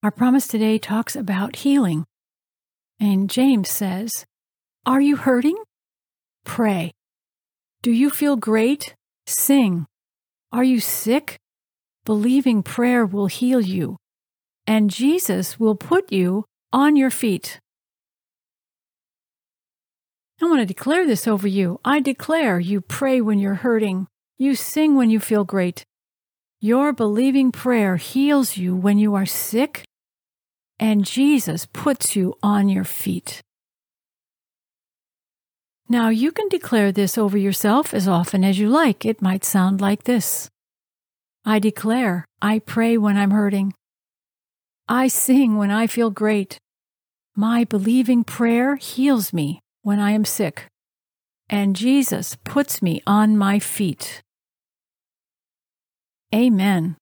Our promise today talks about healing. And James says, Are you hurting? Pray. Do you feel great? Sing. Are you sick? Believing prayer will heal you, and Jesus will put you on your feet. I want to declare this over you. I declare you pray when you're hurting. You sing when you feel great. Your believing prayer heals you when you are sick, and Jesus puts you on your feet. Now, you can declare this over yourself as often as you like. It might sound like this I declare, I pray when I'm hurting. I sing when I feel great. My believing prayer heals me when I am sick, and Jesus puts me on my feet. Amen.